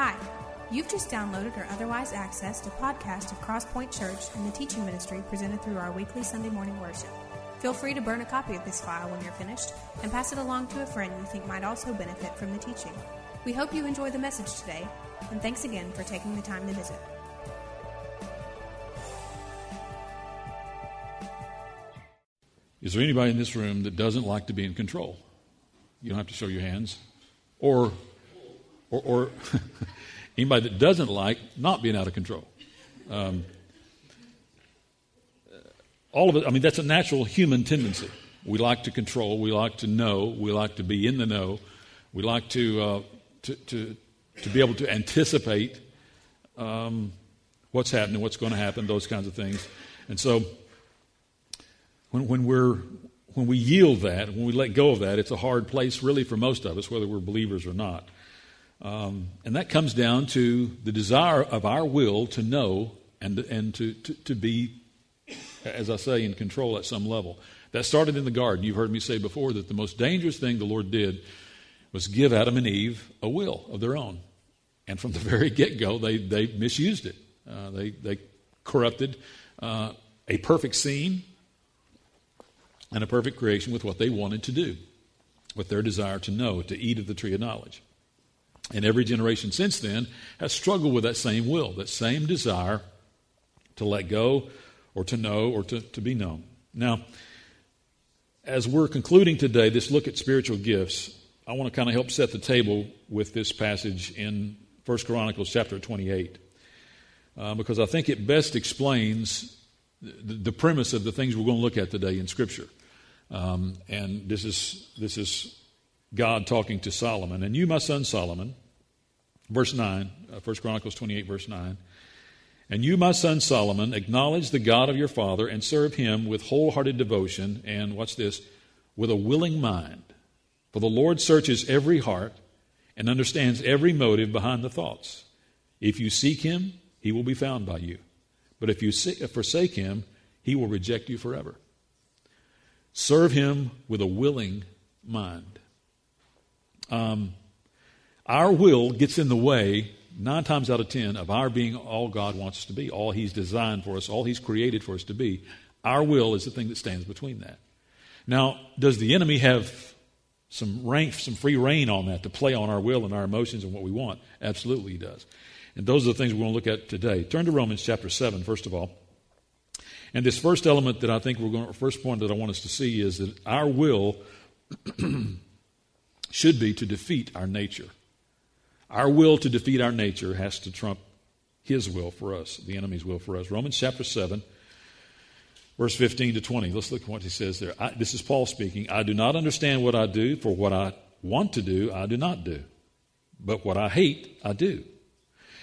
Hi, you've just downloaded or otherwise accessed a podcast of Crosspoint Church and the teaching ministry presented through our weekly Sunday morning worship. Feel free to burn a copy of this file when you're finished and pass it along to a friend you think might also benefit from the teaching. We hope you enjoy the message today, and thanks again for taking the time to visit. Is there anybody in this room that doesn't like to be in control? You don't have to show your hands. Or, or, or anybody that doesn't like not being out of control. Um, all of it, I mean, that's a natural human tendency. We like to control, we like to know, we like to be in the know, we like to, uh, to, to, to, be able to anticipate um, what's happening, what's going to happen, those kinds of things. And so, when, when, we're, when we yield that, when we let go of that, it's a hard place, really, for most of us, whether we're believers or not. Um, and that comes down to the desire of our will to know and, and to, to, to be, as I say, in control at some level. That started in the garden. You've heard me say before that the most dangerous thing the Lord did was give Adam and Eve a will of their own. And from the very get go, they, they misused it. Uh, they, they corrupted uh, a perfect scene and a perfect creation with what they wanted to do, with their desire to know, to eat of the tree of knowledge. And every generation since then has struggled with that same will, that same desire to let go or to know or to, to be known. Now, as we're concluding today this look at spiritual gifts, I want to kind of help set the table with this passage in 1 Chronicles chapter 28, uh, because I think it best explains the, the, premise of the things we're going to look at today in Scripture. Um, and this is, this is God talking to Solomon. And you, my son Solomon, verse 9, uh, 1 Chronicles 28, verse 9. And you, my son Solomon, acknowledge the God of your father and serve him with wholehearted devotion and, what's this, with a willing mind. For the Lord searches every heart and understands every motive behind the thoughts. If you seek him, he will be found by you. But if you forsake him, he will reject you forever. Serve him with a willing mind. Um, our will gets in the way, nine times out of ten, of our being all God wants us to be, all He's designed for us, all He's created for us to be. Our will is the thing that stands between that. Now, does the enemy have some rank, some free reign on that to play on our will and our emotions and what we want? Absolutely, he does. And those are the things we're going to look at today. Turn to Romans chapter 7, first of all. And this first element that I think we're going, first point that I want us to see is that our will should be to defeat our nature. Our will to defeat our nature has to trump his will for us, the enemy's will for us. Romans chapter 7, verse 15 to 20. Let's look at what he says there. I, this is Paul speaking. I do not understand what I do, for what I want to do, I do not do. But what I hate, I do.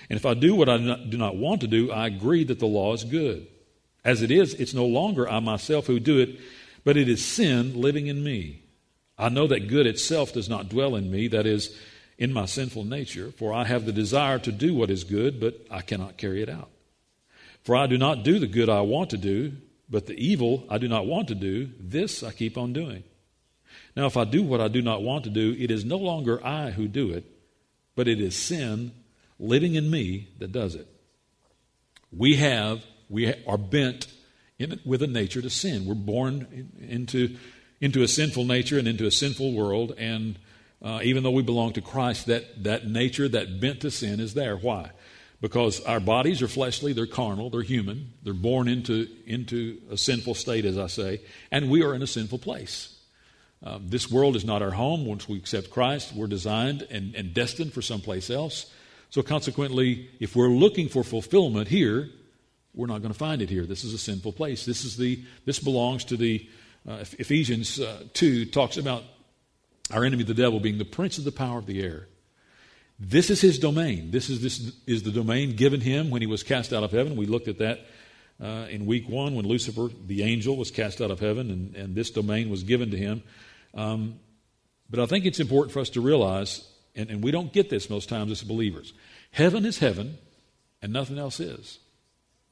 And if I do what I do not want to do, I agree that the law is good. As it is, it's no longer I myself who do it, but it is sin living in me. I know that good itself does not dwell in me, that is, in my sinful nature, for I have the desire to do what is good, but I cannot carry it out. For I do not do the good I want to do, but the evil I do not want to do, this I keep on doing. Now, if I do what I do not want to do, it is no longer I who do it, but it is sin living in me that does it. We have we are bent in, with a nature to sin. We're born in, into, into a sinful nature and into a sinful world, and uh, even though we belong to Christ, that, that nature, that bent to sin is there. Why? Because our bodies are fleshly, they're carnal, they're human, they're born into, into a sinful state, as I say, and we are in a sinful place. Uh, this world is not our home. Once we accept Christ, we're designed and, and destined for someplace else. So, consequently, if we're looking for fulfillment here, we're not going to find it here. This is a sinful place. This is the this belongs to the uh, Ephesians uh, two talks about our enemy the devil being the prince of the power of the air. This is his domain. This is this is the domain given him when he was cast out of heaven. We looked at that uh, in week one when Lucifer, the angel, was cast out of heaven, and, and this domain was given to him. Um, but I think it's important for us to realize, and, and we don't get this most times as believers. Heaven is heaven, and nothing else is.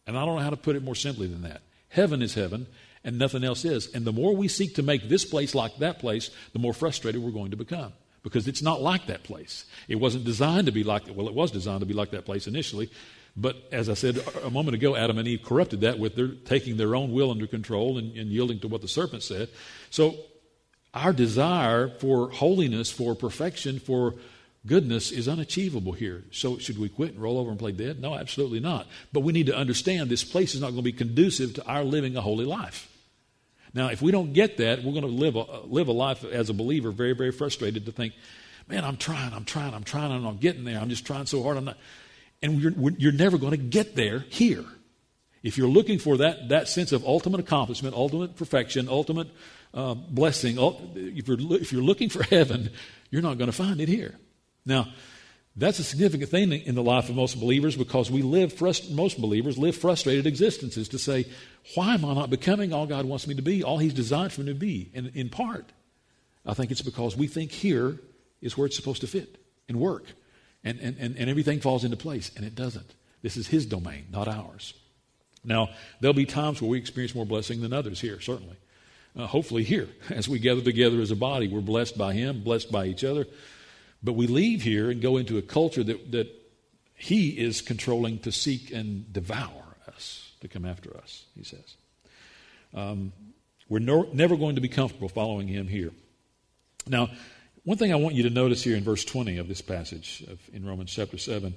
And I don't know how to put it more simply than that. Heaven is heaven, and nothing else is. And the more we seek to make this place like that place, the more frustrated we're going to become. because it's not like that place. It wasn't designed to be like that. well, it was designed to be like that place initially, but as I said a moment ago, Adam and Eve corrupted that with their taking their own will under control and, and yielding to what the serpent said. So our desire for holiness, for perfection, for goodness is unachievable here. So should we quit and roll over and play dead? No, absolutely not. But we need to understand this place is not going to be conducive to our living a holy life. Now, if we don't get that, we're going to live a, live a life as a believer very, very frustrated to think, man, I'm trying, I'm trying, I'm trying, and I'm not getting there. I'm just trying so hard. I'm not. And you're, you're never going to get there here. If you're looking for that, that sense of ultimate accomplishment, ultimate perfection, ultimate uh, blessing, if you're, if you're looking for heaven, you're not going to find it here. Now, that's a significant thing in the life of most believers because we live, frust- most believers live frustrated existences to say, why am I not becoming all God wants me to be, all He's designed for me to be? And in part, I think it's because we think here is where it's supposed to fit and work and, and, and, and everything falls into place, and it doesn't. This is His domain, not ours. Now, there'll be times where we experience more blessing than others here, certainly. Uh, hopefully, here, as we gather together as a body, we're blessed by Him, blessed by each other. But we leave here and go into a culture that, that He is controlling to seek and devour us, to come after us, He says. Um, we're no, never going to be comfortable following Him here. Now, one thing I want you to notice here in verse 20 of this passage of, in Romans chapter 7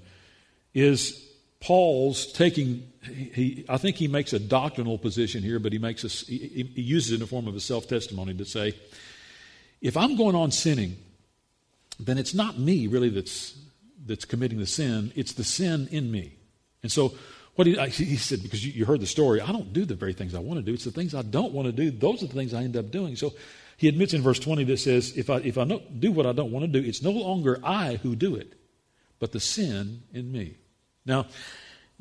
is Paul's taking, he, I think he makes a doctrinal position here, but he, makes a, he, he uses it in the form of a self testimony to say, if I'm going on sinning, then it's not me really that's, that's committing the sin, it's the sin in me. And so, what he, he said, because you, you heard the story, I don't do the very things I want to do. It's the things I don't want to do. Those are the things I end up doing. So he admits in verse 20 that says, if I, if I do what I don't want to do, it's no longer I who do it, but the sin in me. Now,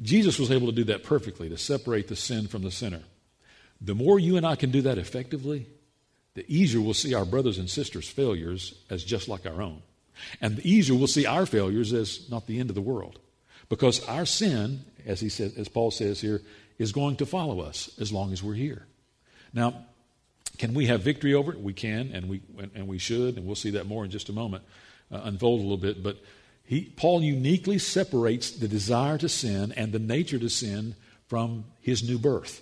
Jesus was able to do that perfectly, to separate the sin from the sinner. The more you and I can do that effectively, the easier we'll see our brothers and sisters' failures as just like our own. And the easier we'll see our failures as not the end of the world. Because our sin, as he says, as Paul says here, is going to follow us as long as we're here. Now, can we have victory over it? We can, and we, and we should, and we'll see that more in just a moment, uh, unfold a little bit. But he, Paul uniquely separates the desire to sin and the nature to sin from his new birth.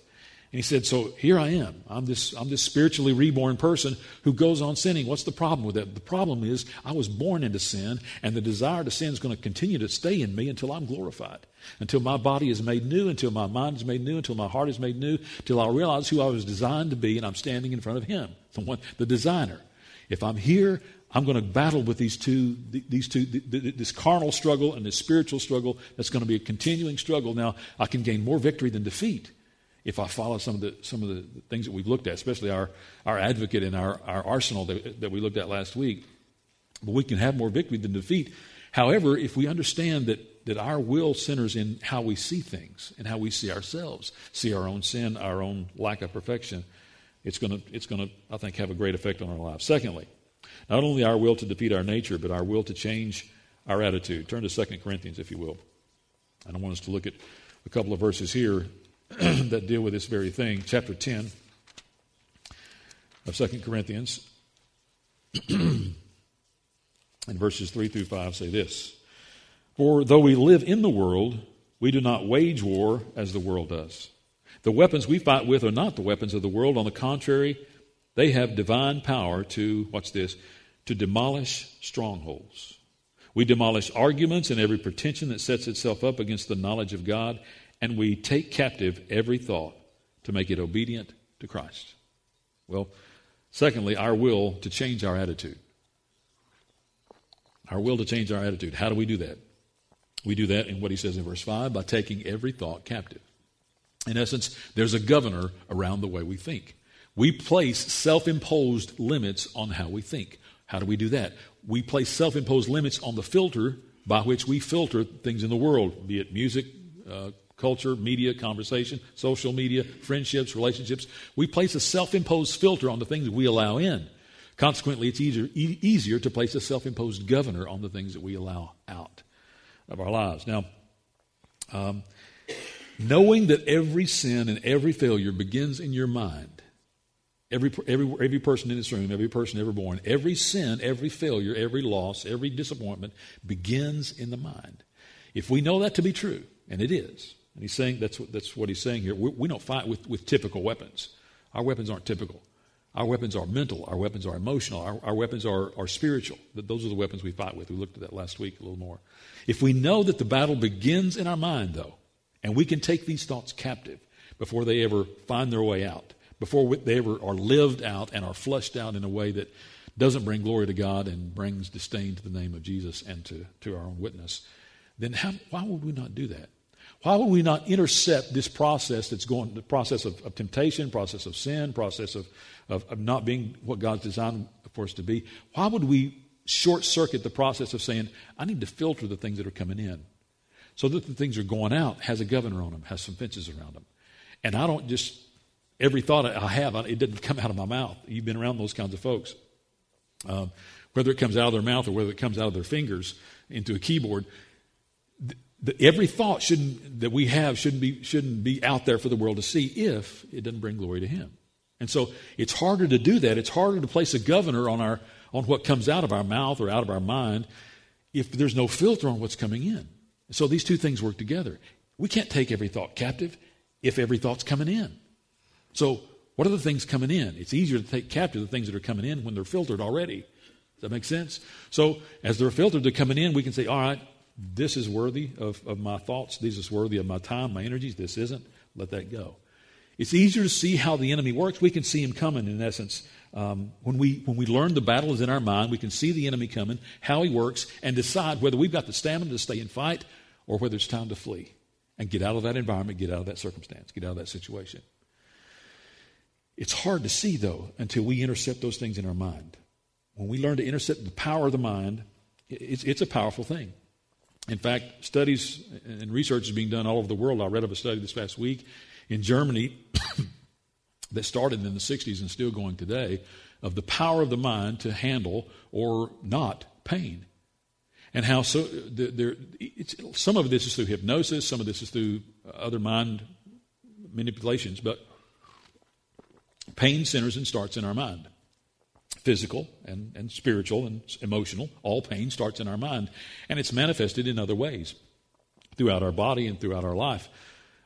And he said, So here I am. I'm this, I'm this spiritually reborn person who goes on sinning. What's the problem with that? The problem is I was born into sin, and the desire to sin is going to continue to stay in me until I'm glorified, until my body is made new, until my mind is made new, until my heart is made new, till I realize who I was designed to be, and I'm standing in front of Him, the, one, the designer. If I'm here, I'm going to battle with these two, these two, this carnal struggle and this spiritual struggle. That's going to be a continuing struggle. Now, I can gain more victory than defeat if I follow some of the, some of the things that we've looked at, especially our, our advocate and our, our arsenal that, that we looked at last week. But we can have more victory than defeat. However, if we understand that, that our will centers in how we see things and how we see ourselves, see our own sin, our own lack of perfection, it's going to, it's going to I think, have a great effect on our lives. Secondly, not only our will to defeat our nature, but our will to change our attitude. Turn to 2 Corinthians, if you will. I want us to look at a couple of verses here that deal with this very thing. Chapter 10 of 2 Corinthians, and verses 3 through 5 say this For though we live in the world, we do not wage war as the world does. The weapons we fight with are not the weapons of the world. On the contrary, they have divine power to, what's this, to demolish strongholds. We demolish arguments and every pretension that sets itself up against the knowledge of God and we take captive every thought to make it obedient to Christ. Well, secondly, our will to change our attitude. Our will to change our attitude. How do we do that? We do that in what he says in verse 5 by taking every thought captive. In essence, there's a governor around the way we think. We place self imposed limits on how we think. How do we do that? We place self imposed limits on the filter by which we filter things in the world, be it music, uh, culture, media, conversation, social media, friendships, relationships. We place a self imposed filter on the things we allow in. Consequently, it's easier, e- easier to place a self imposed governor on the things that we allow out of our lives. Now, um, knowing that every sin and every failure begins in your mind Every, every, every person in this room, every person ever born, every sin, every failure, every loss, every disappointment begins in the mind. If we know that to be true, and it is, and he's saying that's what, that's what he's saying here, we, we don't fight with, with typical weapons. Our weapons aren't typical. Our weapons are mental. Our weapons are emotional. Our, our weapons are, are spiritual. Those are the weapons we fight with. We looked at that last week a little more. If we know that the battle begins in our mind, though, and we can take these thoughts captive before they ever find their way out, before they ever are lived out and are flushed out in a way that doesn't bring glory to God and brings disdain to the name of Jesus and to, to our own witness, then how, why would we not do that? Why would we not intercept this process that's going, the process of, of temptation, process of sin, process of, of, of, not being what God's designed for us to be? Why would we short circuit the process of saying, I need to filter the things that are coming in so that the things that are going out has a governor on them, has some fences around them. And I don't just every thought I have, it doesn't come out of my mouth. You've been around those kinds of folks. Um, whether it comes out of their mouth or whether it comes out of their fingers into a keyboard, every thought shouldn't, that we have shouldn't be, shouldn't be out there for the world to see if it doesn't bring glory to Him. And so it's harder to do that. It's harder to place a governor on, our, on what comes out of our mouth or out of our mind if there's no filter on what's coming in. So these two things work together. We can't take every thought captive if every thought's coming in. So, what are the things coming in? It's easier to take captive the things that are coming in when they're filtered already. Does that make sense? So, as they're filtered, they're coming in, we can say, all right, this is worthy of, of my thoughts. This is worthy of my time, my energies. This isn't. Let that go. It's easier to see how the enemy works. We can see him coming, in essence. Um, when, we, when we learn the battle is in our mind, we can see the enemy coming, how he works, and decide whether we've got the stamina to stay and fight or whether it's time to flee and get out of that environment, get out of that circumstance, get out of that situation. It's hard to see, though, until we intercept those things in our mind. When we learn to intercept the power of the mind, it's, it's a powerful thing. In fact, studies and research is being done all over the world. I read of a study this past week in Germany that started in the 60s and still going today of the power of the mind to handle or not pain. And how so, there, some of this is through hypnosis, some of this is through uh, other mind manipulations, but Pain centers and starts in our mind. Physical and, and spiritual and emotional, all pain starts in our mind. And it's manifested in other ways throughout our body and throughout our life.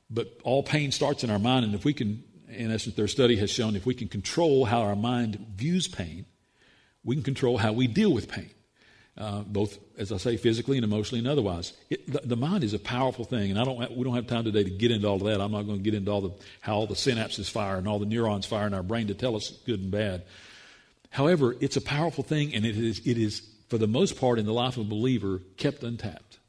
But all pain starts in our mind, and if we can, in essence, their study has shown if we can control how our mind views pain, we can control how we deal with pain uh, both, as I say, physically and emotionally and otherwise. It, the, the, mind is a powerful thing, and I don't, we don't have time today to get into all of that. I'm not going to get into all the, how all the synapses fire and all the neurons fire in our brain to tell us good and bad. However, it's a powerful thing, and it is, it is, for the most part, in the life of a believer, kept untapped.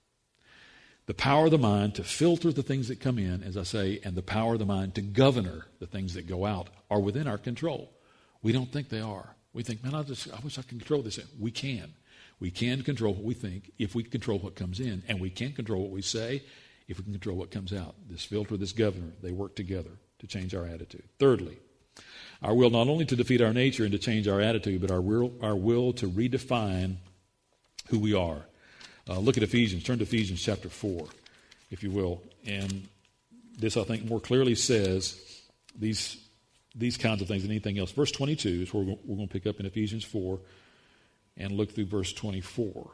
The power of the mind to filter the things that come in, as I say, and the power of the mind to governor the things that go out are within our control. We don't think they are. We think, man, I, just, I wish I could control this. We can. We can control what we think if we control what comes in, and we can control what we say if we can control what comes out. This filter, this governor, they work together to change our attitude. Thirdly, our will not only to defeat our nature and to change our attitude, but our will, our will to redefine who we are. Uh, look at Ephesians. Turn to Ephesians chapter 4, if you will. And this, I think, more clearly says these, these kinds of things than anything else. Verse 22 is where we're going to pick up in Ephesians 4 and look through verse 24.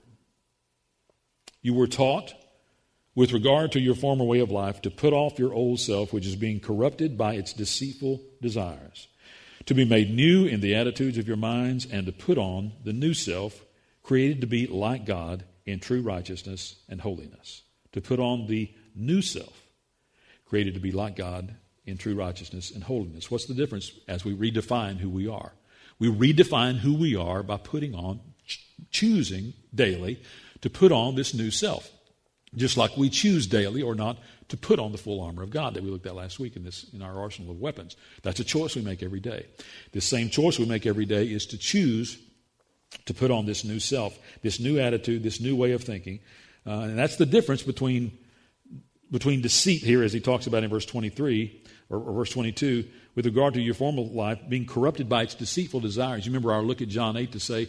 You were taught, with regard to your former way of life, to put off your old self, which is being corrupted by its deceitful desires, to be made new in the attitudes of your minds, and to put on the new self, created to be like God in true righteousness and holiness. To put on the new self, created to be like God in true righteousness and holiness. What's the difference as we redefine who we are? We redefine who we are by putting on choosing daily to put on this new self. Just like we choose daily or not to put on the full armor of God that we looked at last week in this in our arsenal of weapons. That's a choice we make every day. This same choice we make every day is to choose to put on this new self, this new attitude, this new way of thinking. Uh, and that's the difference between between deceit here, as he talks about in verse 23 or, or verse 22, with regard to your former life being corrupted by its deceitful desires. You remember our look at John 8 to say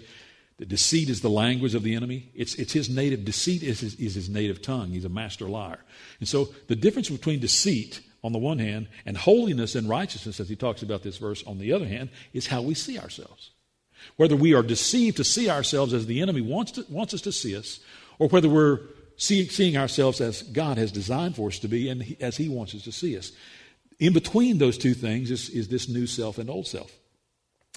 that deceit is the language of the enemy. It's, it's his native, deceit is his, is his native tongue. He's a master liar. And so the difference between deceit on the one hand, and holiness and righteousness, as he talks about this verse on the other hand, is how we see ourselves. Whether we are deceived to see ourselves as the enemy wants, to, wants us to see us, or whether we're see, seeing ourselves as God has designed for us to be and he, as He wants us to see us. In between those two things is, is this new self and old self.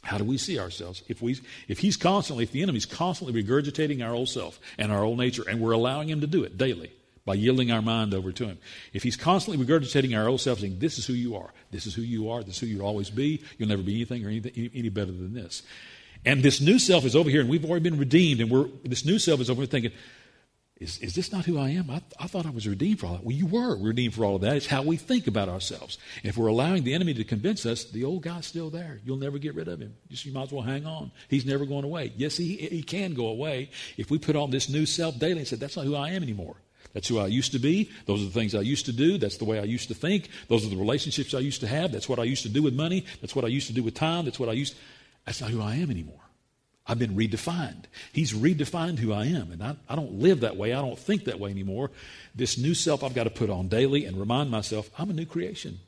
How do we see ourselves? If, we, if he's constantly, if the enemy's constantly regurgitating our old self and our old nature, and we're allowing him to do it daily by yielding our mind over to him, if he's constantly regurgitating our old self, saying, This is who you are, this is who you are, this is who you'll always be, you'll never be anything or anything, any better than this. And this new self is over here, and we've already been redeemed, and we're, this new self is over here thinking, is, is this not who I am? I, I thought I was redeemed for all that. Well, you were redeemed for all of that. It's how we think about ourselves. And if we're allowing the enemy to convince us, the old guy's still there. You'll never get rid of him. Just, you might as well hang on. He's never going away. Yes, he, he can go away if we put on this new self daily and say, that's not who I am anymore. That's who I used to be. Those are the things I used to do. That's the way I used to think. Those are the relationships I used to have. That's what I used to do with money. That's what I used to do with time. That's what I used. To... That's not who I am anymore. I've been redefined. He's redefined who I am. And I, I, don't live that way. I don't think that way anymore. This new self I've got to put on daily and remind myself I'm a new creation.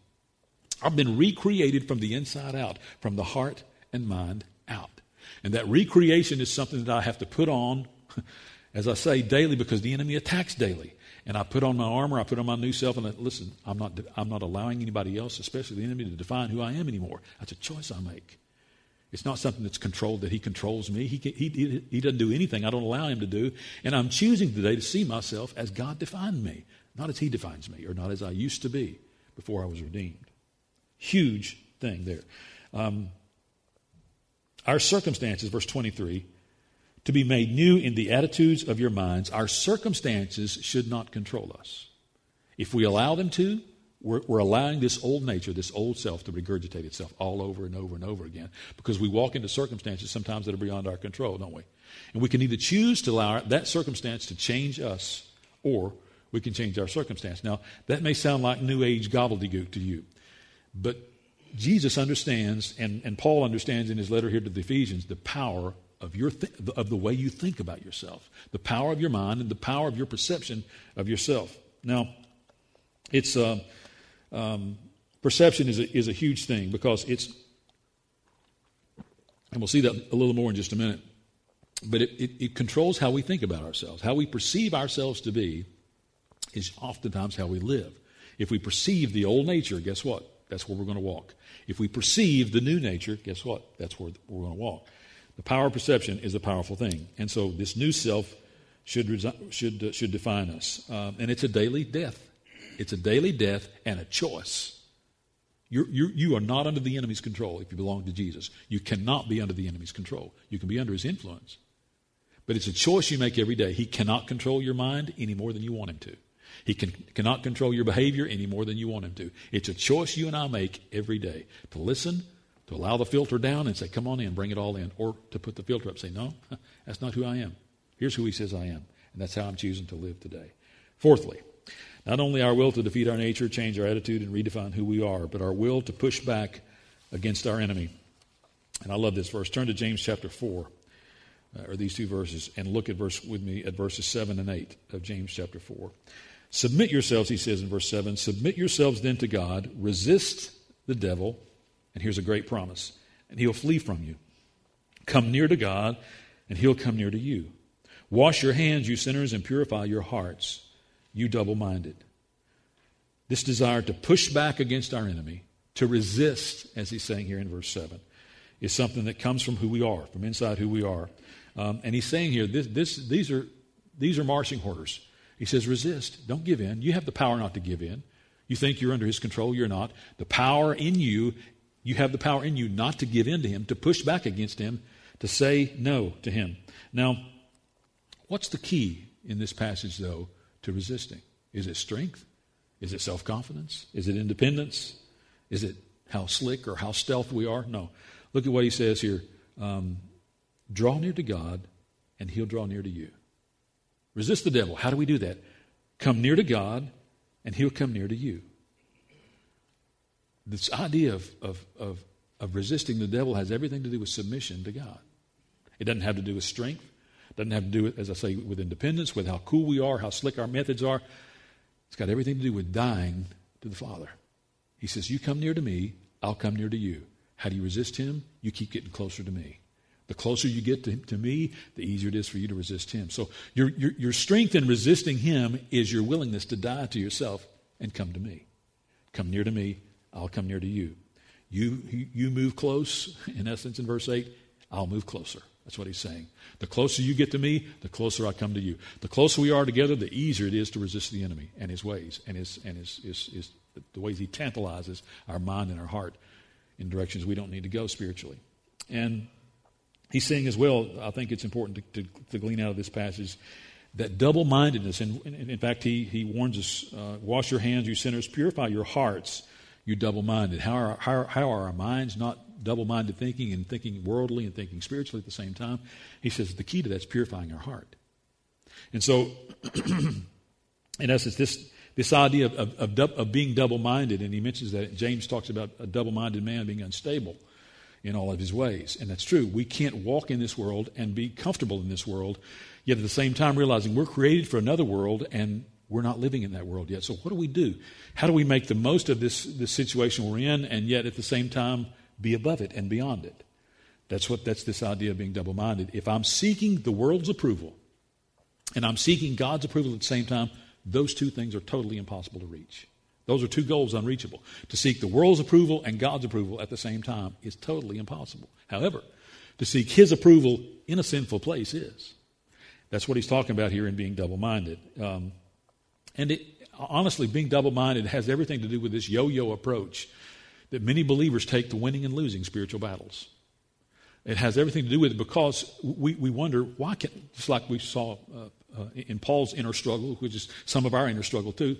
I've been recreated from the inside out, from the heart and mind out. And that recreation is something that I have to put on, as I say, daily because the enemy attacks daily. And I put on my armor, I put on my new self, and I, listen, I'm not, I'm not allowing anybody else, especially the enemy, to define who I am anymore. That's a choice I make. It's not something that's controlled, that he controls me. He, he, he doesn't do anything I don't allow him to do. And I'm choosing today to see myself as God defined me, not as he defines me, or not as I used to be before I was redeemed. Huge thing there. Um, our circumstances, verse 23, to be made new in the attitudes of your minds, our circumstances should not control us. If we allow them to, we're, we're, allowing this old nature, this old self, to regurgitate itself all over and over and over again because we walk into circumstances sometimes that are beyond our control, don't we? And we can either choose to allow that circumstance to change us or we can change our circumstance. Now, that may sound like New Age gobbledygook to you, but Jesus understands, and, and Paul understands in his letter here to the Ephesians, the power of, your th- of the way you think about yourself, the power of your mind, and the power of your perception of yourself. Now, it's. Uh, um, perception is a, is a huge thing because it's, and we'll see that a little more in just a minute, but it, it, it controls how we think about ourselves. How we perceive ourselves to be is oftentimes how we live. If we perceive the old nature, guess what? That's where we're going to walk. If we perceive the new nature, guess what? That's where we're going to walk. The power of perception is a powerful thing. And so this new self should, should, uh, should define us. Um, and it's a daily death. It's a daily death and a choice. You're, you're, you are not under the enemy's control if you belong to Jesus. You cannot be under the enemy's control. You can be under his influence. But it's a choice you make every day. He cannot control your mind any more than you want him to. He can, cannot control your behavior any more than you want him to. It's a choice you and I make every day to listen, to allow the filter down and say, come on in, bring it all in, or to put the filter up say, no, that's not who I am. Here's who he says I am. And that's how I'm choosing to live today. Fourthly, not only our will to defeat our nature, change our attitude, and redefine who we are, but our will to push back against our enemy. And I love this verse. Turn to James chapter 4, uh, or these two verses, and look at verse with me at verses 7 and 8 of James chapter 4. Submit yourselves, he says in verse 7, submit yourselves then to God, resist the devil, and here's a great promise, and he'll flee from you. Come near to God, and he'll come near to you. Wash your hands, you sinners, and purify your hearts you double minded. This desire to push back against our enemy, to resist, as he's saying here in verse 7, is something that comes from who we are, from inside who we are. Um, and he's saying here, this, this, these, are, these are marching orders. He says, resist. Don't give in. You have the power not to give in. You think you're under his control, you're not. The power in you, you have the power in you not to give in to him, to push back against him, to say no to him. Now, what's the key in this passage, though, to resisting? Is it strength? Is it self confidence? Is it independence? Is it how slick or how stealth we are? No. Look at what he says here um, draw near to God, and he'll draw near to you. Resist the devil. How do we do that? Come near to God, and he'll come near to you. This idea of, of, of, of resisting the devil has everything to do with submission to God. It doesn't have to do with strength. Doesn't have to do as I say, with independence, with how cool we are, how slick our methods are. It's got everything to do with dying to the Father. He says, You come near to me, I'll come near to you. How do you resist him? You keep getting closer to me. The closer you get to, to me, the easier it is for you to resist him. So your, your, your strength in resisting him is your willingness to die to yourself and come to me. Come near to me, I'll come near to you. You, you move close, in essence, in verse 8, I'll move closer. That's what he's saying. The closer you get to me, the closer I come to you. The closer we are together, the easier it is to resist the enemy and his ways and his, and his, his, his the ways he tantalizes our mind and our heart in directions we don't need to go spiritually. And he's saying as well, I think it's important to, to, to glean out of this passage that double mindedness, and, in fact, he, he warns us uh, wash your hands, you sinners, purify your hearts, you double minded. How are, how, how are our minds not double minded thinking and thinking worldly and thinking spiritually at the same time? He says the key to that's purifying our heart. And so, in essence, this, this idea of, of, of, of being double minded, and he mentions that James talks about a double minded man being unstable in all of his ways. And that's true. We can't walk in this world and be comfortable in this world, yet at the same time realizing we're created for another world and we're not living in that world yet. So, what do we do? How do we make the most of this, this situation we're in and yet at the same time be above it and beyond it? That's what that's this idea of being double minded. If I'm seeking the world's approval and I'm seeking God's approval at the same time, those two things are totally impossible to reach. Those are two goals unreachable. To seek the world's approval and God's approval at the same time is totally impossible. However, to seek His approval in a sinful place is. That's what he's talking about here in being double minded. Um, and it, honestly, being double minded has everything to do with this yo yo approach that many believers take to winning and losing spiritual battles. It has everything to do with it because we, we wonder why can't, just like we saw uh, uh, in Paul's inner struggle, which is some of our inner struggle too,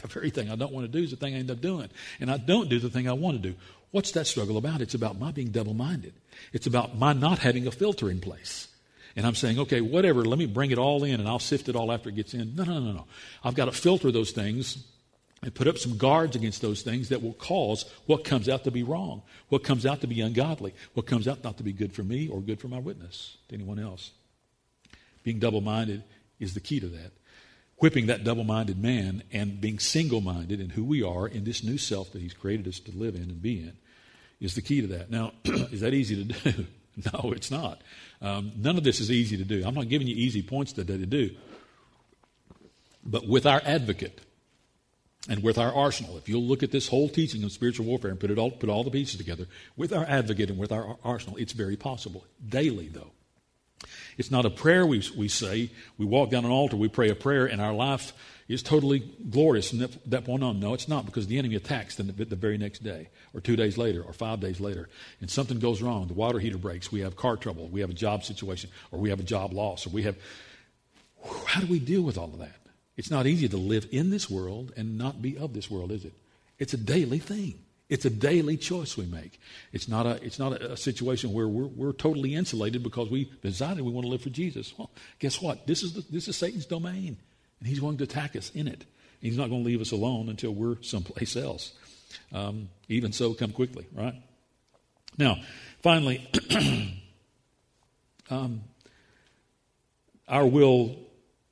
the very thing I don't want to do is the thing I end up doing. And I don't do the thing I want to do. What's that struggle about? It's about my being double minded. It's about my not having a filter in place. And I'm saying, okay, whatever, let me bring it all in and I'll sift it all after it gets in. No, no, no, no. I've got to filter those things and put up some guards against those things that will cause what comes out to be wrong, what comes out to be ungodly, what comes out not to be good for me or good for my witness to anyone else. Being double minded is the key to that whipping that double minded man and being single minded in who we are in this new self that He's created us to live in and be in is the key to that. Now, is that easy to do? no, it's not. Um, none of this is easy to do. I'm not giving you easy points today to do. But with our advocate and with our arsenal, if you'll look at this whole teaching of spiritual warfare and put, it all, put all the pieces together, with our advocate and with our arsenal, it's very possible. Daily, though. It's not a prayer we, we say. We walk down an altar, we pray a prayer, and our life is totally glorious from that, point on. No, it's not because the enemy attacks the, the very next day, or two days later, or five days later, and something goes wrong. The water heater breaks, we have car trouble, we have a job situation, or we have a job loss, or we have. How do we deal with all of that? It's not easy to live in this world and not be of this world, is it? It's a daily thing. It's a daily choice we make. It's not a, it's not a, a, situation where we're, we're totally insulated because we decided we want to live for Jesus. Well, guess what? This is, the, this is Satan's domain, and he's going to attack us in it. He's not going to leave us alone until we're someplace else. Um, even so, come quickly, right? Now, finally, um, our will,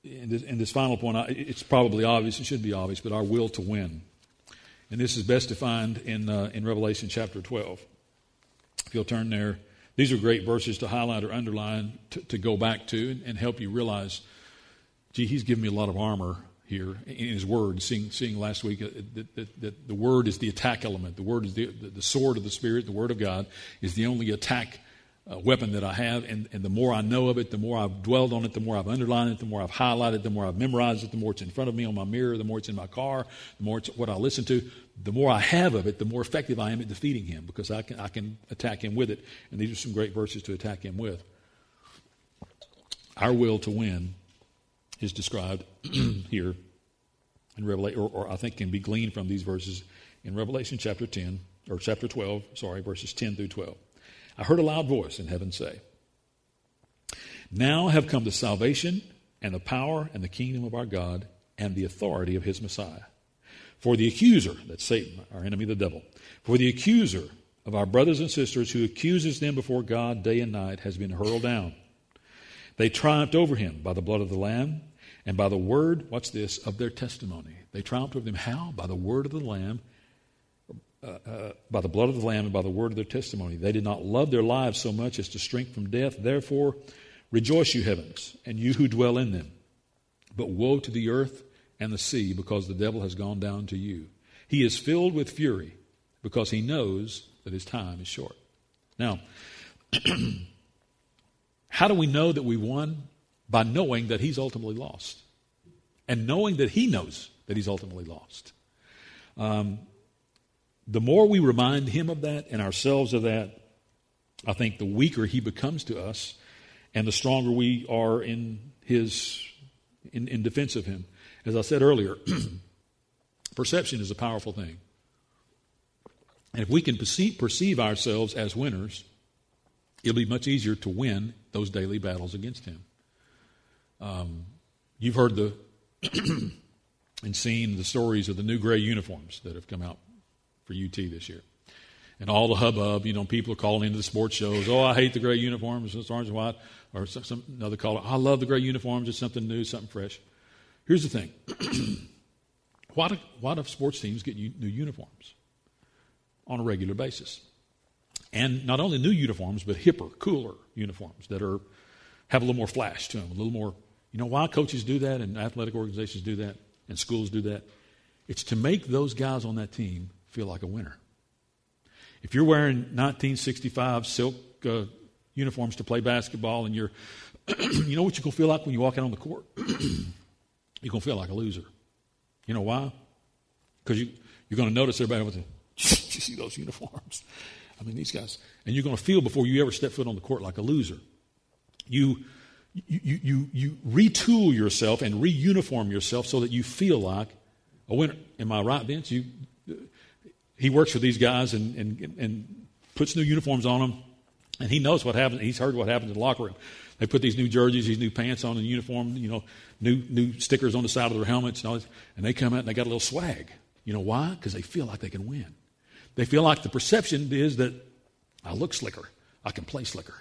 in this, this final point, it's probably obvious, it should be obvious, but our will to win. And this is best defined in, uh, in Revelation chapter 12. If you'll turn there, these are great verses to highlight or underline to, to go back to and, and, help you realize, gee, he's given me a lot of armor here in his word. Seeing, seeing last week uh, that, that, that, the word is the attack element. The word is the, the sword of the Spirit, the word of God is the only attack uh, weapon that I have. And, and the more I know of it, the more I've dwelled on it, the more I've underlined it, the more I've highlighted, it, the more I've memorized it, the more it's in front of me on my mirror, the more it's in my car, the more it's what I listen to. The more I have of it, the more effective I am at defeating him because I can, I can attack him with it. And these are some great verses to attack him with. Our will to win is described here in Revelation, or, or I think can be gleaned from these verses in Revelation chapter 10, or chapter 12, sorry, verses 10 through 12. I heard a loud voice in heaven say, Now have come the salvation and the power and the kingdom of our God and the authority of his Messiah. For the accuser, that's Satan, our enemy the devil, for the accuser of our brothers and sisters who accuses them before God day and night has been hurled down. They triumphed over him by the blood of the Lamb and by the word, what's this, of their testimony. They triumphed over them how? By the word of the Lamb uh, uh, by the blood of the Lamb and by the word of their testimony. They did not love their lives so much as to shrink from death. Therefore, rejoice, you heavens, and you who dwell in them. But woe to the earth and the sea, because the devil has gone down to you. He is filled with fury, because he knows that his time is short. Now, how do we know that we won? By knowing that he's ultimately lost. And knowing that he knows that he's ultimately lost. Um, the more we remind him of that and ourselves of that, I think the weaker he becomes to us and the stronger we are in his in, in defense of him. As I said earlier, perception is a powerful thing. And if we can perceive, perceive ourselves as winners, it'll be much easier to win those daily battles against him. Um, you've heard the and seen the stories of the new gray uniforms that have come out for UT this year. And all the hubbub, you know, people are calling into the sports shows, oh, I hate the gray uniforms, it's orange and white, or some, some another color. I love the gray uniforms, it's something new, something fresh. Here's the thing why, do, why do sports teams get new uniforms on a regular basis? And not only new uniforms, but hipper, cooler uniforms that are have a little more flash to them, a little more. You know why coaches do that and athletic organizations do that and schools do that? It's to make those guys on that team feel like a winner. If you're wearing 1965 silk uh, uniforms to play basketball and you're, you know what you're going to feel like when you walk out on the court? you're going to feel like a loser. You know why? Because you, you're going to notice everybody with you see those uniforms? I mean, these guys. And you're going to feel before you ever step foot on the court like a loser. You, you, you, you retool yourself and reuniform yourself so that you feel like a winner. Am I right, Vince? You, he works with these guys and, and, and puts new uniforms on them, and he knows what happens. He's heard what happens in the locker room. They put these new jerseys, these new pants on, and uniform, you know, new new stickers on the side of their helmets, and, all this, and they come out and they got a little swag. You know why? Because they feel like they can win. They feel like the perception is that I look slicker, I can play slicker.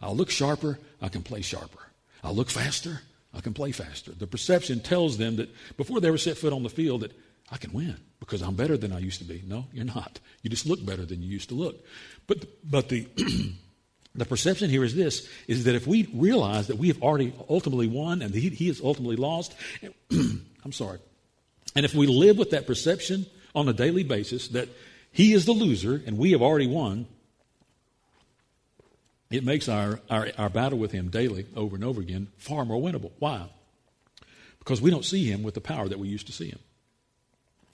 I look sharper, I can play sharper. I look faster, I can play faster. The perception tells them that before they ever set foot on the field that I can win because I'm better than I used to be. No, you're not. You just look better than you used to look. But, but the, the perception here is this, is that if we realize that we have already ultimately won and he, he has ultimately lost, I'm sorry, and if we live with that perception on a daily basis that he is the loser and we have already won, it makes our, our, our battle with him daily, over and over again, far more winnable. Why? Because we don't see him with the power that we used to see him.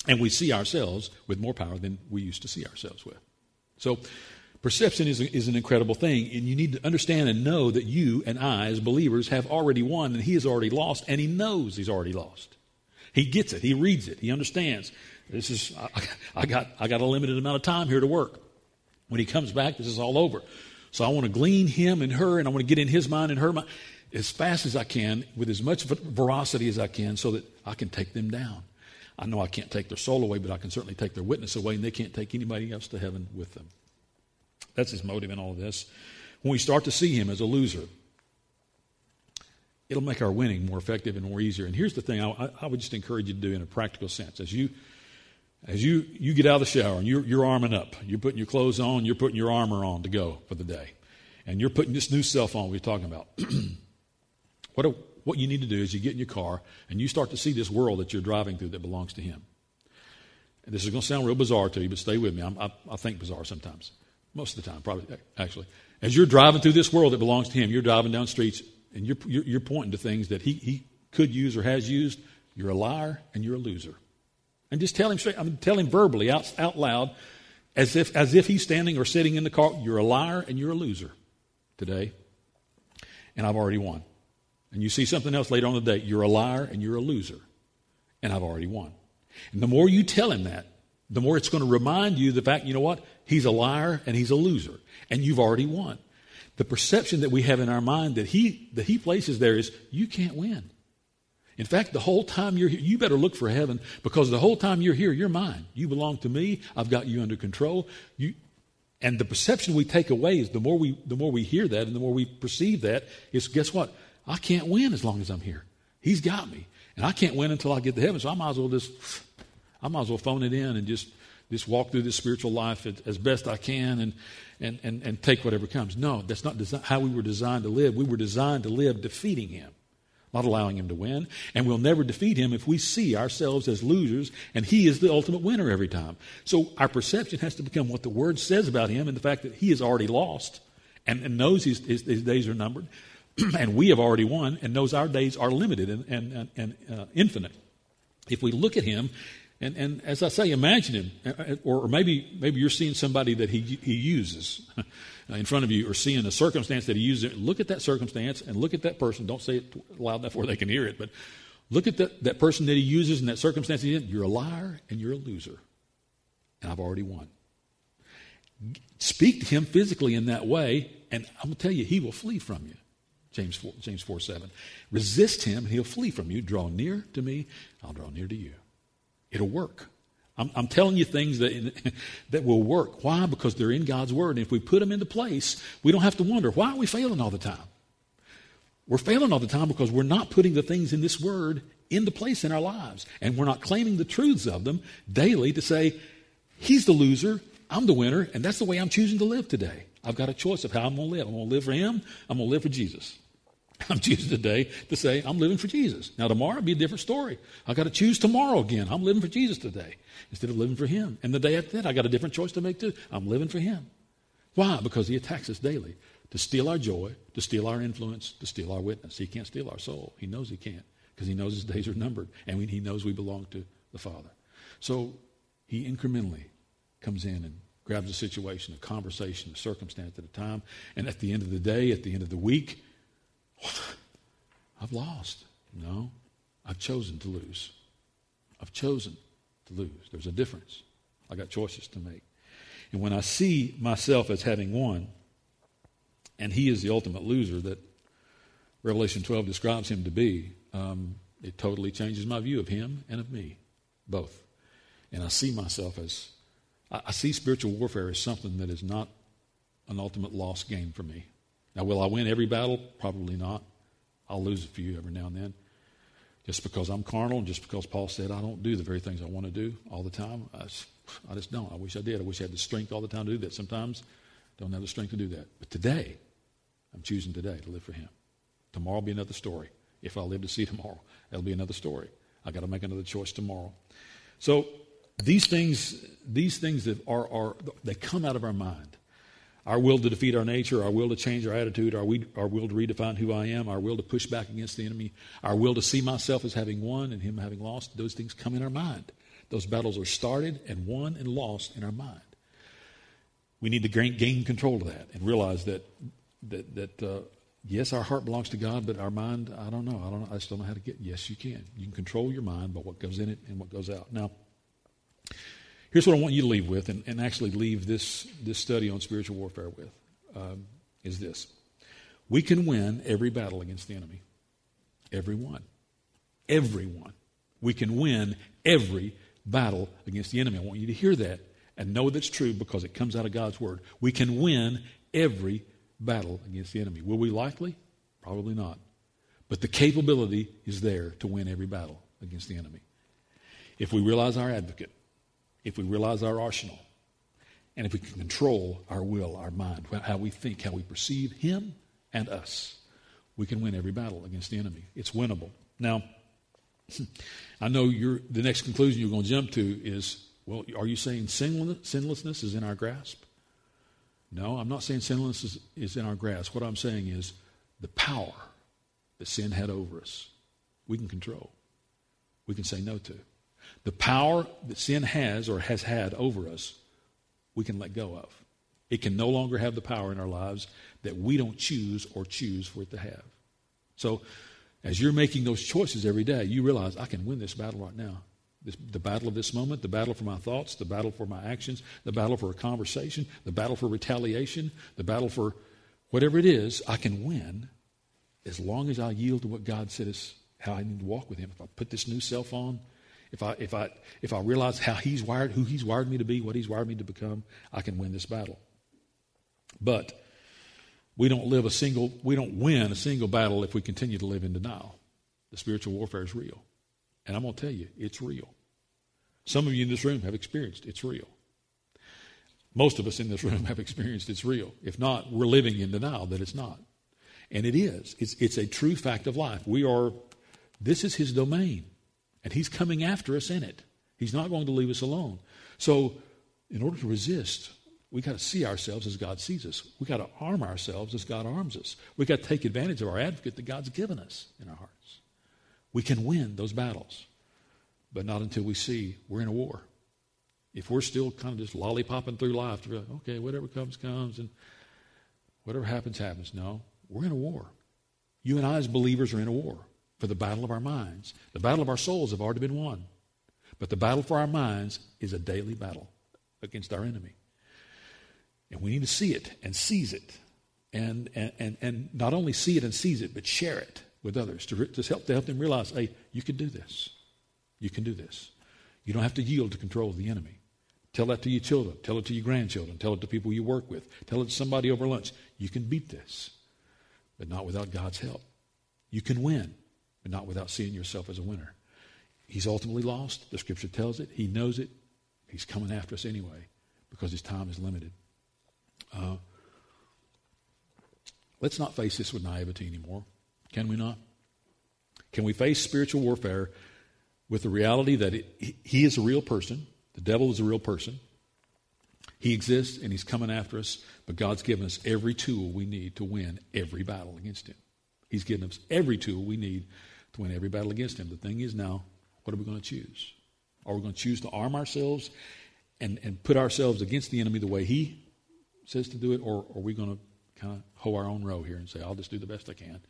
And we see ourselves with more power than we used to see ourselves with. So, perception is, is an incredible thing. And you need to understand and know that you and I, as believers, have already won and he has already lost, and he knows he's already lost. He gets it, he reads it, he understands. This is, I, I got, I got a limited amount of time here to work. When he comes back, this is all over. So I want to glean him and her, and I want to get in his mind and her mind as fast as I can, with as much veracity as I can, so that I can take them down. I know I can't take their soul away, but I can certainly take their witness away, and they can't take anybody else to heaven with them. That's his motive in all of this. When we start to see him as a loser, it'll make our winning more effective and more easier. And here's the thing I, I would just encourage you to do in a practical sense. As you as you, you get out of the shower and you're, you're arming up, you're putting your clothes on, you're putting your armor on to go for the day, and you're putting this new self on we're talking about. what a, what you need to do is you get in your car and you start to see this world that you're driving through that belongs to Him. And this is going to sound real bizarre to you, but stay with me. I, I think bizarre sometimes. Most of the time, probably, actually. As you're driving through this world that belongs to Him, you're driving down streets and you're, you're, you're pointing to things that he, he could use or has used. You're a liar and you're a loser. And just tell him straight, I mean, tell him verbally out, out loud as if, as if he's standing or sitting in the car. You're a liar and you're a loser today. And I've already won and you see something else later on the day, you're a liar and you're a loser. And I've already won. And the more you tell him that, the more it's going to remind you the fact, you know what? He's a liar and he's a loser. And you've already won. The perception that we have in our mind that he, that he places there is, you can't win. In fact, the whole time you're here, you better look for heaven because the whole time you're here, you're mine. You belong to me. I've got you under control. You, and the perception we take away is the more we, the more we hear that and the more we perceive that is guess what? I can't win as long as I'm here. He's got me. And I can't win until I get to heaven. So I might as well just, I might as well phone it in and just just walk through this spiritual life as best I can and, and, and, and take whatever comes. No, that's not desi- how we were designed to live. We were designed to live defeating Him, not allowing Him to win. And we'll never defeat Him if we see ourselves as losers and He is the ultimate winner every time. So our perception has to become what the Word says about Him and the fact that He is already lost and, and knows his, his, his days are numbered. and we have already won and knows our days are limited and, and, and uh, infinite. If we look at him, and, and as I say, imagine him, uh, uh, or, maybe, maybe you're seeing somebody that he, he uses in front of you, or seeing a circumstance that he uses. Look at that circumstance and look at that person. Don't say it loud enough where they can hear it, but look at that, that person that he uses and that circumstance. You're a liar and you're a loser. And I've already won. Speak to him physically in that way, and I'm going to tell you, he will flee from you. James 4, James 4 7. Resist him, and he'll flee from you. Draw near to me, I'll draw near to you. It'll work. I'm, I'm telling you things that, that will work. Why? Because they're in God's Word. And if we put them into place, we don't have to wonder, why are we failing all the time? We're failing all the time because we're not putting the things in this Word into place in our lives. And we're not claiming the truths of them daily to say, He's the loser, I'm the winner, and that's the way I'm choosing to live today. I've got a choice of how I'm going to live. I'm going to live for Him, I'm going to live for Jesus. I'm choosing today to say, I'm living for Jesus. Now, tomorrow it'll be a different story. I've got to choose tomorrow again. I'm living for Jesus today instead of living for Him. And the day after that, I got a different choice to make too. I'm living for Him. Why? Because He attacks us daily to steal our joy, to steal our influence, to steal our witness. He can't steal our soul. He knows He can't because He knows His days are numbered and He knows we belong to the Father. So He incrementally comes in and grabs a situation, a conversation, a circumstance at a time. And at the end of the day, at the end of the week, I've lost. No, I've chosen to lose. I've chosen to lose. There's a difference. I got choices to make. And when I see myself as having won, and he is the ultimate loser that Revelation 12 describes him to be, um, it totally changes my view of him and of me, both. And I see myself as, I, I see spiritual warfare as something that is not an ultimate loss game for me. Now, will I win every battle? Probably not. I'll lose a few every now and then. Just because I'm carnal and just because Paul said I don't do the very things I want to do all the time, I just, I just don't. I wish I did. I wish I had the strength all the time to do that. Sometimes I don't have the strength to do that. But today, I'm choosing today to live for Him. Tomorrow will be another story. If I live to see tomorrow, that'll be another story. I got to make another choice tomorrow. So these things, these things that are, are they come out of our mind our will to defeat our nature, our will to change our attitude, our, we, our will to redefine who I am, our will to push back against the enemy, our will to see myself as having won and him having lost, those things come in our mind. Those battles are started and won and lost in our mind. We need to gain, gain control of that and realize that, that, that uh, yes, our heart belongs to God, but our mind, I don't know. I, don't know. I just don't know how to get. Yes, you can. You can control your mind by what goes in it and what goes out. Now, Here's what I want you to leave with, and, and actually leave this, this study on spiritual warfare with, um, is this. We can win every battle against the enemy. Every one. Every one. We can win every battle against the enemy. I want you to hear that and know that's true because it comes out of God's Word. We can win every battle against the enemy. Will we likely? Probably not. But the capability is there to win every battle against the enemy. If we realize our advocate, if we realize our arsenal, and if we can control our will, our mind, how we think, how we perceive Him and us, we can win every battle against the enemy. It's winnable. Now, I know the next conclusion you're going to jump to is well, are you saying sinlessness is in our grasp? No, I'm not saying sinlessness is in our grasp. What I'm saying is the power that sin had over us, we can control. We can say no to. The power that sin has or has had over us, we can let go of. It can no longer have the power in our lives that we don't choose or choose for it to have. So, as you're making those choices every day, you realize I can win this battle right now. This, the battle of this moment, the battle for my thoughts, the battle for my actions, the battle for a conversation, the battle for retaliation, the battle for whatever it is, I can win as long as I yield to what God said is how I need to walk with Him. If I put this new self on, if I, if I, if I realize how he's wired, who he's wired me to be, what he's wired me to become, I can win this battle. But we don't live a single, we don't win a single battle if we continue to live in denial. The spiritual warfare is real. And I'm going to tell you, it's real. Some of you in this room have experienced it's real. Most of us in this room have experienced it's real. If not, we're living in denial that it's not. And it is. It's, it's a true fact of life. We are, this is his domain, and he's coming after us in it. He's not going to leave us alone. So, in order to resist, we got to see ourselves as God sees us. We got to arm ourselves as God arms us. We got to take advantage of our advocate that God's given us in our hearts. We can win those battles, but not until we see we're in a war. If we're still kind of just lollipopping through life, to be like, okay, whatever comes, comes, and whatever happens, happens. No, we're in a war. You and I, as believers, are in a war for the battle of our minds. The battle of our souls have already been won. But the battle for our minds is a daily battle against our enemy. And we need to see it and seize it. And, and, and, and not only see it and seize it, but share it with others to, to, help, to help them realize hey, you can do this. You can do this. You don't have to yield to control of the enemy. Tell that to your children. Tell it to your grandchildren. Tell it to people you work with. Tell it to somebody over lunch. You can beat this, but not without God's help. You can win, but not without seeing yourself as a winner. He's ultimately lost. The scripture tells it. He knows it. He's coming after us anyway because his time is limited. Uh, let's not face this with naivety anymore. Can we not? Can we face spiritual warfare with the reality that it, he is a real person, the devil is a real person, he exists and he's coming after us, but God's given us every tool we need to win every battle against him. He's given us every tool we need to win every battle against him. The thing is now, what are we going to choose? Are we going to choose to arm ourselves and, and put ourselves against the enemy the way he says to do it, or are we going to kind of hoe our own row here and say, I'll just do the best I can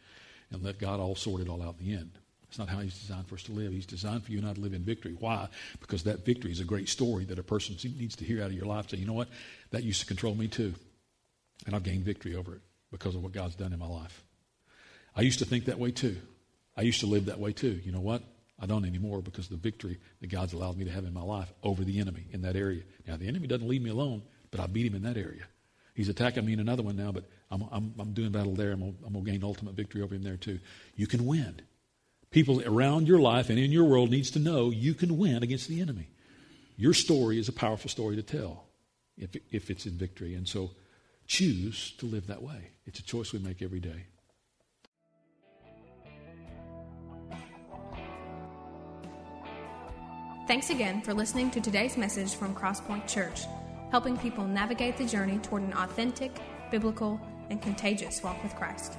and let God all sort it all out in the end? That's not how He's designed for us to live. He's designed for you and I to live in victory. Why? Because that victory is a great story that a person needs to hear out of your life. Say, you know what? That used to control me too. And I've gained victory over it because of what God's done in my life. I used to think that way too. I used to live that way too. You know what? I don't anymore because the victory that God's allowed me to have in my life over the enemy in that area. Now, the enemy doesn't leave me alone, but I beat him in that area. He's attacking me in another one now, but I'm, I'm, I'm doing battle there. I'm going to gain ultimate victory over him there too. You can win. People around your life and in your world needs to know you can win against the enemy. Your story is a powerful story to tell if, if it's in victory. And so choose to live that way. It's a choice we make every day. Thanks again for listening to today's message from Crosspoint Church, helping people navigate the journey toward an authentic, biblical, and contagious walk with Christ.